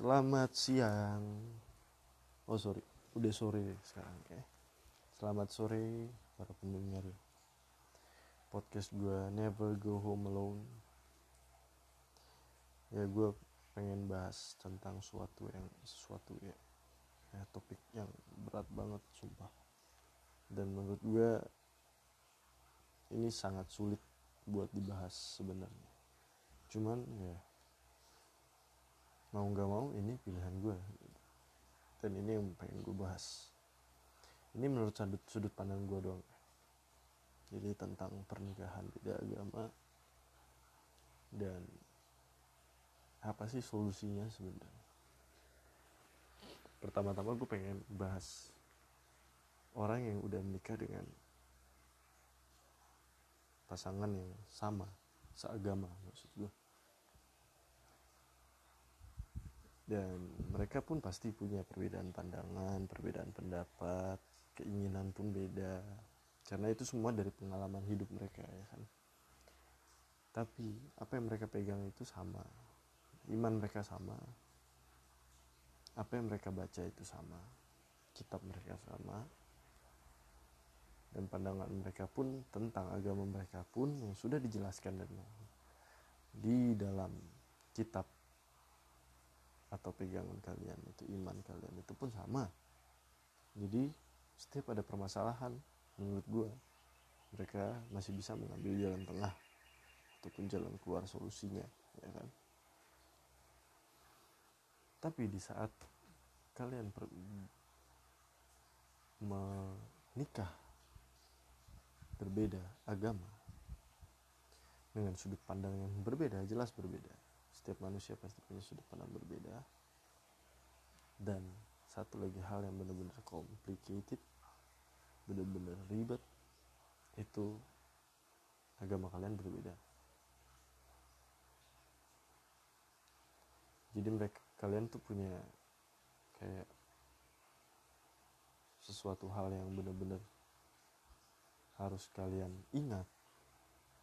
Selamat siang. Oh sorry, udah sore sekarang kayak. Selamat sore para pendengar podcast gue Never Go Home Alone. Ya gue pengen bahas tentang suatu yang sesuatu ya, ya topik yang berat banget sumpah. Dan menurut gue ini sangat sulit buat dibahas sebenarnya. Cuman ya mau nggak mau ini pilihan gue dan ini yang pengen gue bahas. Ini menurut sudut sudut pandang gue doang. Jadi tentang pernikahan beda agama dan apa sih solusinya sebenarnya? Pertama-tama gue pengen bahas orang yang udah menikah dengan pasangan yang sama seagama maksud gue dan mereka pun pasti punya perbedaan pandangan, perbedaan pendapat, keinginan pun beda. Karena itu semua dari pengalaman hidup mereka ya kan. Tapi apa yang mereka pegang itu sama. Iman mereka sama. Apa yang mereka baca itu sama. Kitab mereka sama. Dan pandangan mereka pun tentang agama mereka pun yang sudah dijelaskan dan di dalam kitab atau pegangan kalian itu iman kalian itu pun sama. Jadi setiap ada permasalahan menurut gue mereka masih bisa mengambil jalan tengah ataupun jalan keluar solusinya ya kan? Tapi di saat kalian per, menikah berbeda agama dengan sudut pandang yang berbeda jelas berbeda setiap manusia pasti punya sudut pandang berbeda. Dan satu lagi hal yang benar-benar complicated benar-benar ribet itu agama kalian berbeda. Jadi mereka kalian tuh punya kayak sesuatu hal yang benar-benar harus kalian ingat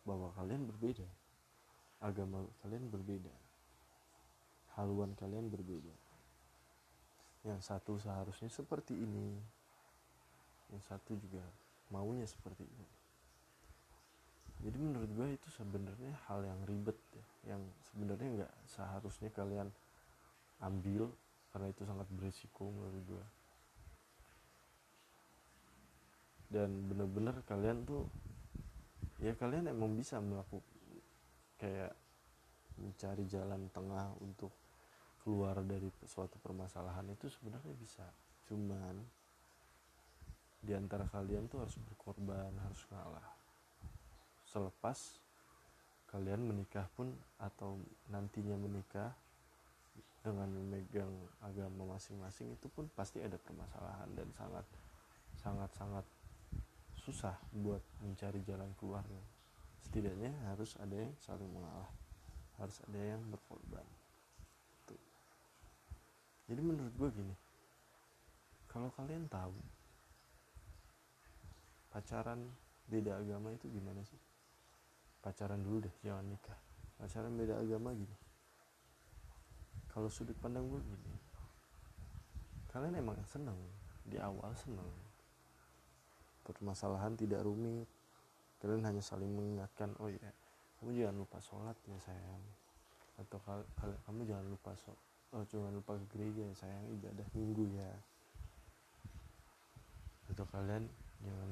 bahwa kalian berbeda agama kalian berbeda. Haluan kalian berbeda. Yang satu seharusnya seperti ini yang satu juga maunya seperti ini. Jadi menurut gue itu sebenarnya hal yang ribet ya yang sebenarnya nggak seharusnya kalian ambil karena itu sangat berisiko menurut gue dan bener-bener kalian tuh ya kalian emang bisa melakukan kayak mencari jalan tengah untuk keluar dari suatu permasalahan itu sebenarnya bisa. Cuman di antara kalian tuh harus berkorban harus ngalah. Selepas kalian menikah pun atau nantinya menikah dengan memegang agama masing-masing itu pun pasti ada permasalahan dan sangat sangat sangat susah buat mencari jalan keluarnya setidaknya harus ada yang saling mengalah harus ada yang berkorban. Tuh. jadi menurut gue gini kalau kalian tahu pacaran beda agama itu gimana sih? Pacaran dulu deh jangan nikah. Pacaran beda agama gini. Kalau sudut pandang gue gini kalian emang seneng di awal seneng. Permasalahan tidak rumit kalian hanya saling mengingatkan oh iya kamu jangan lupa sholat ya sayang. Atau kal kamu jangan lupa so oh jangan lupa ke gereja ya sayang ibadah minggu ya. Atau kalian jangan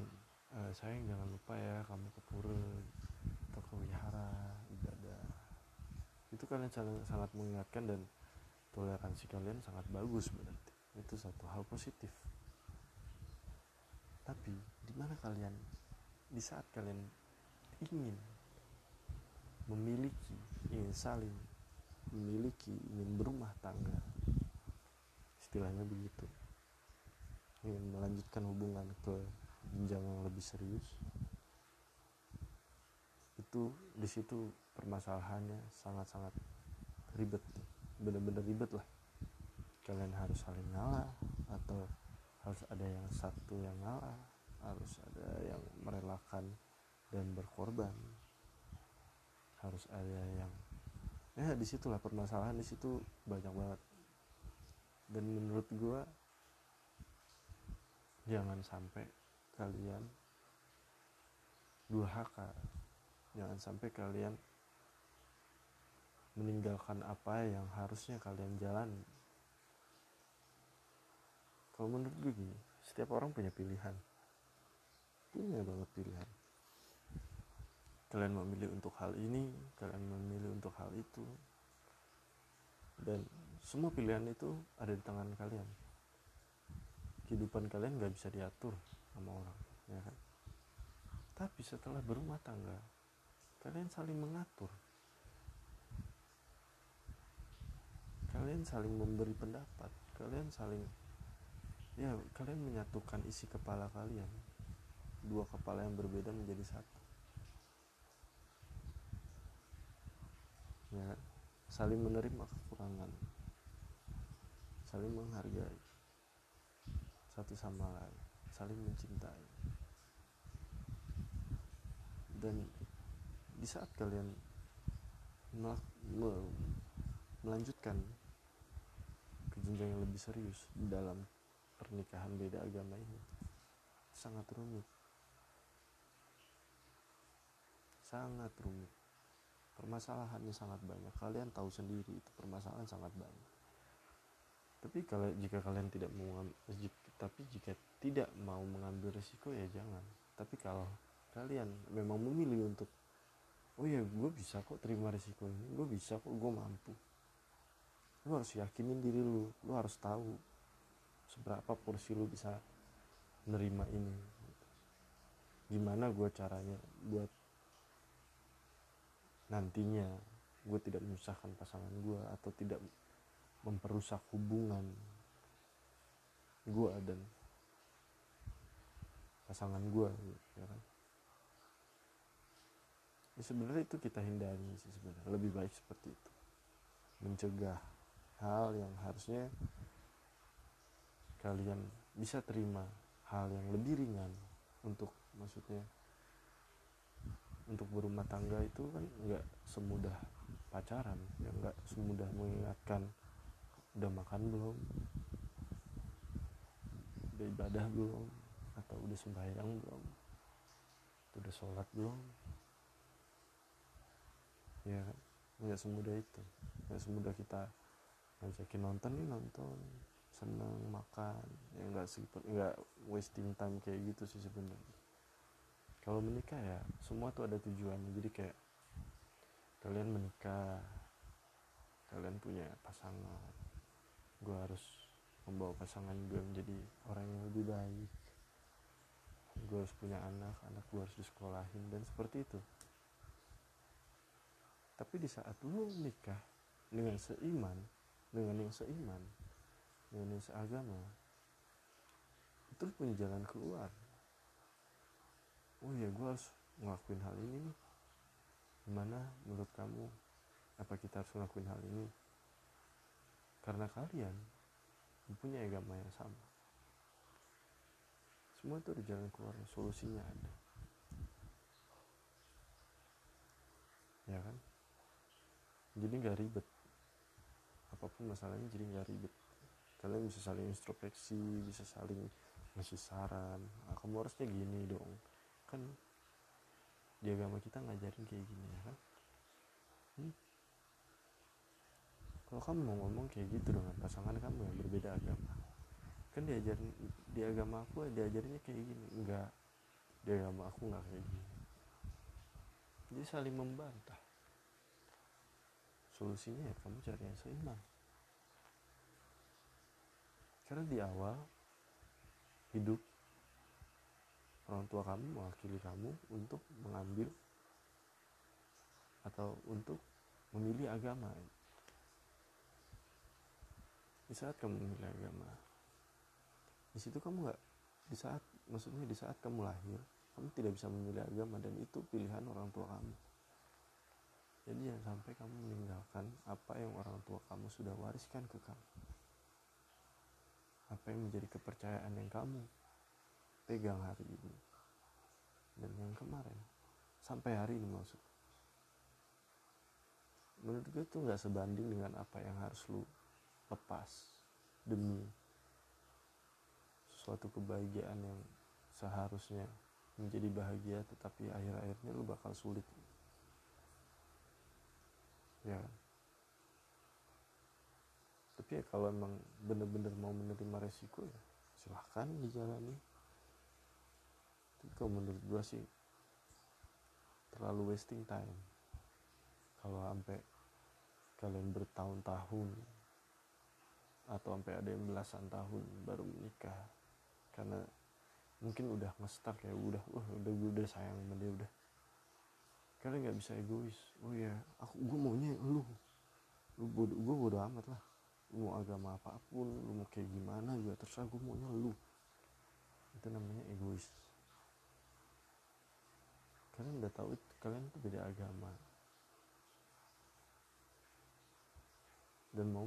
uh, sayang jangan lupa ya kamu ke pura atau ke wihara ibadah. Itu kalian sangat, sangat mengingatkan dan toleransi kalian sangat bagus berarti. Itu satu hal positif. Tapi di mana kalian di saat kalian ingin memiliki ingin saling memiliki ingin berumah tangga istilahnya begitu. Ingin melanjutkan hubungan ke jenjang yang lebih serius itu di situ permasalahannya sangat-sangat ribet. Bener-bener ribet lah. Kalian harus saling ngalah atau harus ada yang satu yang ngalah harus ada yang merelakan dan berkorban. Harus ada yang ya di situlah permasalahan di situ banyak banget. Dan menurut gue jangan sampai kalian durhaka. Jangan sampai kalian meninggalkan apa yang harusnya kalian jalani kalau menurut gue gini setiap orang punya pilihan punya banget pilihan. Kalian memilih untuk hal ini kalian memilih untuk hal itu. Dan semua pilihan itu ada di tangan kalian. Kehidupan kalian nggak bisa diatur sama orang ya kan? Tapi setelah berumah tangga kalian saling mengatur. Kalian saling memberi pendapat kalian saling ya kalian menyatukan isi kepala kalian dua kepala yang berbeda menjadi satu. Ya saling menerima kekurangan saling menghargai satu sama lain saling mencintai. Dan di saat kalian melanjutkan ke jenjang yang lebih serius dalam pernikahan beda agama ini sangat rumit sangat rumit. Permasalahannya sangat banyak. Kalian tahu sendiri itu permasalahan sangat banyak. Tapi kalau jika kalian tidak mau tapi jika tidak mau mengambil risiko ya jangan. Tapi kalau kalian memang memilih untuk oh ya gue bisa kok terima risiko ini gue bisa kok gue mampu. Lu harus yakinin diri lu lu harus tahu seberapa porsi lu bisa nerima ini. Gimana gue caranya buat nantinya gue tidak menyusahkan pasangan gue atau tidak memperusak hubungan gue dan pasangan gue ya kan? Ya sebenarnya itu kita hindari sih sebenarnya. Lebih baik seperti itu. Mencegah hal yang harusnya kalian bisa terima hal yang lebih ringan untuk maksudnya untuk berumah tangga itu kan nggak semudah pacaran ya nggak semudah mengingatkan udah makan belum? Udah ibadah belum? Atau udah sembahyang belum? Udah sholat belum? Ya kan? Nggak semudah itu. Nggak semudah kita ngajakin nonton nih nonton. Seneng makan. Ya nggak nggak wasting time kayak gitu sih sebenarnya kalau menikah ya semua tuh ada tujuannya. Jadi kayak kalian menikah kalian punya pasangan. Gue harus membawa pasangan gue menjadi orang yang lebih baik. Gue harus punya anak anak gue harus disekolahin dan seperti itu. Tapi di saat lu nikah dengan seiman dengan yang seiman dengan yang seagama itu punya jalan keluar oh ya gue harus ngelakuin hal ini nih. Gimana menurut kamu? Apa kita harus ngelakuin hal ini? Karena kalian mempunyai agama yang sama. Semua itu ada jalan keluar solusinya ada. Ya kan? Jadi nggak ribet. Apa pun masalahnya jadi nggak ribet. Kalian bisa saling introspeksi bisa saling ngasih saran. Nah, kamu harusnya gini dong kan di agama kita ngajarin kayak gini ya kan? Hmm? kalau kamu mau ngomong kayak gitu dengan pasangan kamu yang berbeda agama kan diajarin di agama aku diajarinnya kayak gini enggak di agama aku nggak kayak gini. Jadi saling membantah. Solusinya ya kamu cari yang seimbang. Karena di awal hidup orang tua kamu mewakili kamu untuk mengambil atau untuk memilih agama. Di saat kamu memilih agama di situ kamu nggak di saat maksudnya di saat kamu lahir kamu tidak bisa memilih agama dan itu pilihan orang tua kamu. Jadi jangan sampai kamu meninggalkan apa yang orang tua kamu sudah wariskan ke kamu. Apa yang menjadi kepercayaan yang kamu pegang hari ini. Dan yang kemarin sampai hari ini maksud. Menurut gue itu nggak sebanding dengan apa yang harus lu lepas demi suatu kebahagiaan yang seharusnya menjadi bahagia tetapi akhir-akhirnya lu bakal sulit. Ya tapi ya kalau emang bener-bener mau menerima resiko ya silahkan dijalani kalau menurut gua sih terlalu wasting time. Kalau sampai kalian bertahun-tahun atau sampai ada yang belasan tahun baru menikah karena mungkin udah nge-start kayak udah wah udah gue udah sayang sama dia udah. Kalian nggak bisa egois. Oh ya aku gue maunya lu. Lu bodo, gue bodo amat lah. Lu mau agama apa pun lu mau kayak gimana juga terserah gue maunya lu. Itu namanya egois kalian udah tahu kalian tuh beda agama. Dan mau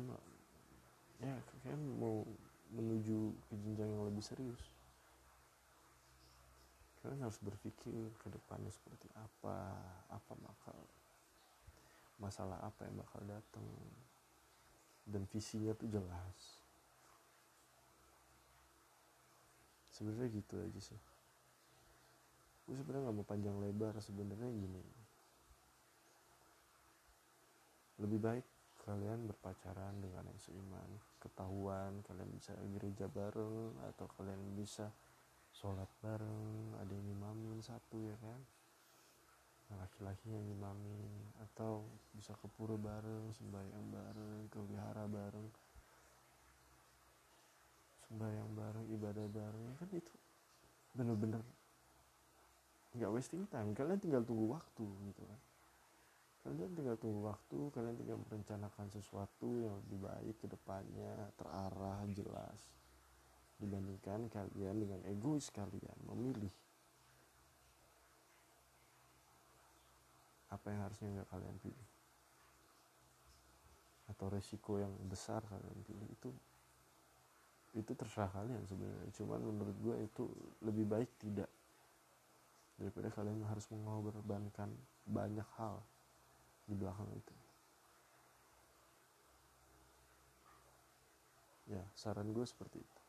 ya kalian mau menuju ke jenjang yang lebih serius. Kalian harus berpikir ke depannya seperti apa apa bakal masalah apa yang bakal datang. Dan visinya tuh jelas. Sebenarnya gitu aja sih gue sebenarnya nggak mau panjang lebar. Sebenarnya gini. Lebih baik kalian berpacaran dengan yang seiman ketahuan kalian bisa gereja bareng atau kalian bisa sholat bareng ada yang imamin satu ya kan? Laki-laki yang imamin atau bisa ke pura bareng sembahyang bareng ke wihara bareng sembahyang bareng ibadah bareng kan itu bener-bener nggak wasting time. Kalian tinggal tunggu waktu gitu kan. Kalian tinggal tunggu waktu kalian tinggal merencanakan sesuatu yang lebih baik ke depannya terarah jelas. Dibandingkan kalian dengan egois kalian memilih. Apa yang harusnya nggak kalian pilih? Atau resiko yang besar kalian pilih itu itu terserah kalian sebenarnya. Cuman menurut gue itu lebih baik tidak daripada kalian harus mengorbankan banyak hal di belakang itu. Ya saran gue seperti itu.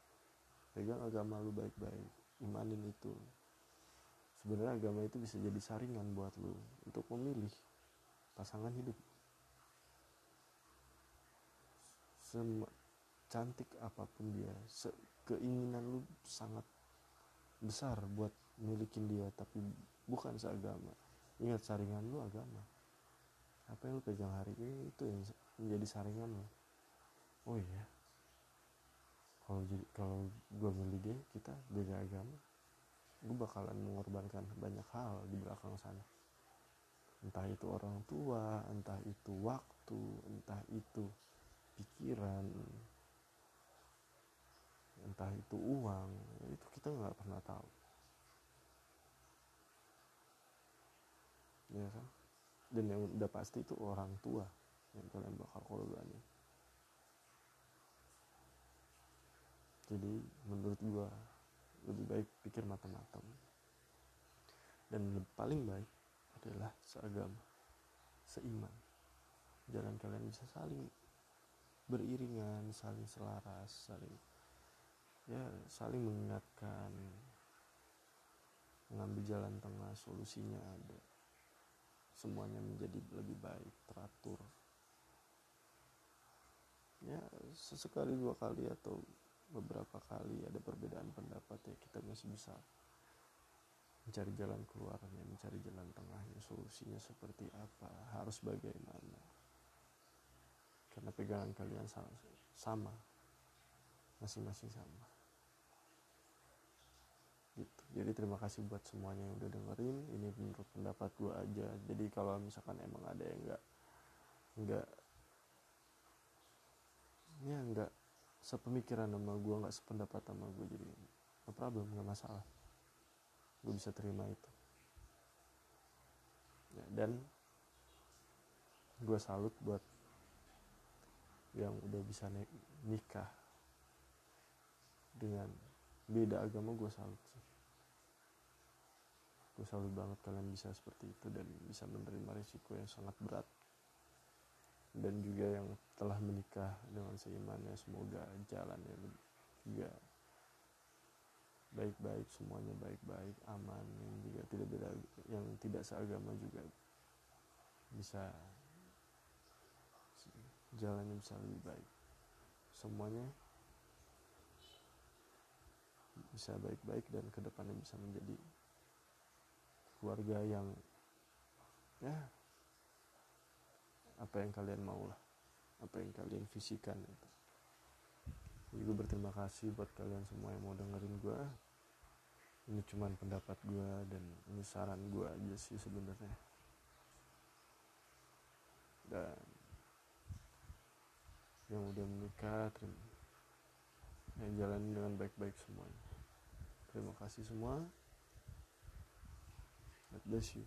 Pegang agama lu baik-baik imanin itu. Sebenarnya agama itu bisa jadi saringan buat lu untuk memilih pasangan hidup. Sem cantik apa pun dia keinginan lu sangat besar buat milikin dia tapi bukan seagama. Ingat saringan lu agama. Apa yang lu pegang hari ini itu yang menjadi saringan lu. Oh iya. Kalau kalau gue milih dia kita beda agama. Gue bakalan mengorbankan banyak hal di belakang sana. Entah itu orang tua entah itu waktu entah itu pikiran entah itu uang itu kita nggak pernah tahu ya kan? Dan yang udah pasti itu orang tua yang kalian bakal korbanin jadi menurut gua lebih baik pikir matang-matang. Dan paling baik adalah seagama seiman. Jalan kalian bisa saling beriringan saling selaras saling ya saling mengingatkan mengambil jalan tengah solusinya ada semuanya menjadi lebih baik teratur. Ya sesekali dua kali atau beberapa kali ada perbedaan pendapat ya kita masih bisa mencari jalan keluarnya mencari jalan tengahnya solusinya seperti apa harus bagaimana. Karena pegangan kalian sama. Masing-masing sama jadi terima kasih buat semuanya yang udah dengerin. Ini menurut pendapat gue aja. Jadi kalau misalkan emang ada yang nggak nggak ya nggak sepemikiran sama gue nggak sependapat sama gue jadi no problem nggak masalah. Gue bisa terima itu. Ya, dan gue salut buat yang udah bisa nikah dengan beda agama gue salut gue salut banget kalian bisa seperti itu dan bisa menerima risiko yang sangat berat. Dan juga yang telah menikah dengan seimannya semoga jalannya juga baik-baik semuanya baik-baik aman yang juga tidak beda yang tidak seagama juga bisa jalannya bisa lebih baik. Semuanya bisa baik-baik dan ke depannya bisa menjadi keluarga yang ya apa yang kalian mau lah apa yang kalian visikan itu juga berterima kasih buat kalian semua yang mau dengerin gue ini cuman pendapat gue dan ini saran gue aja sih sebenarnya. Dan yang udah menikah terima yang jalan dengan baik-baik semuanya. Terima kasih semua God bless you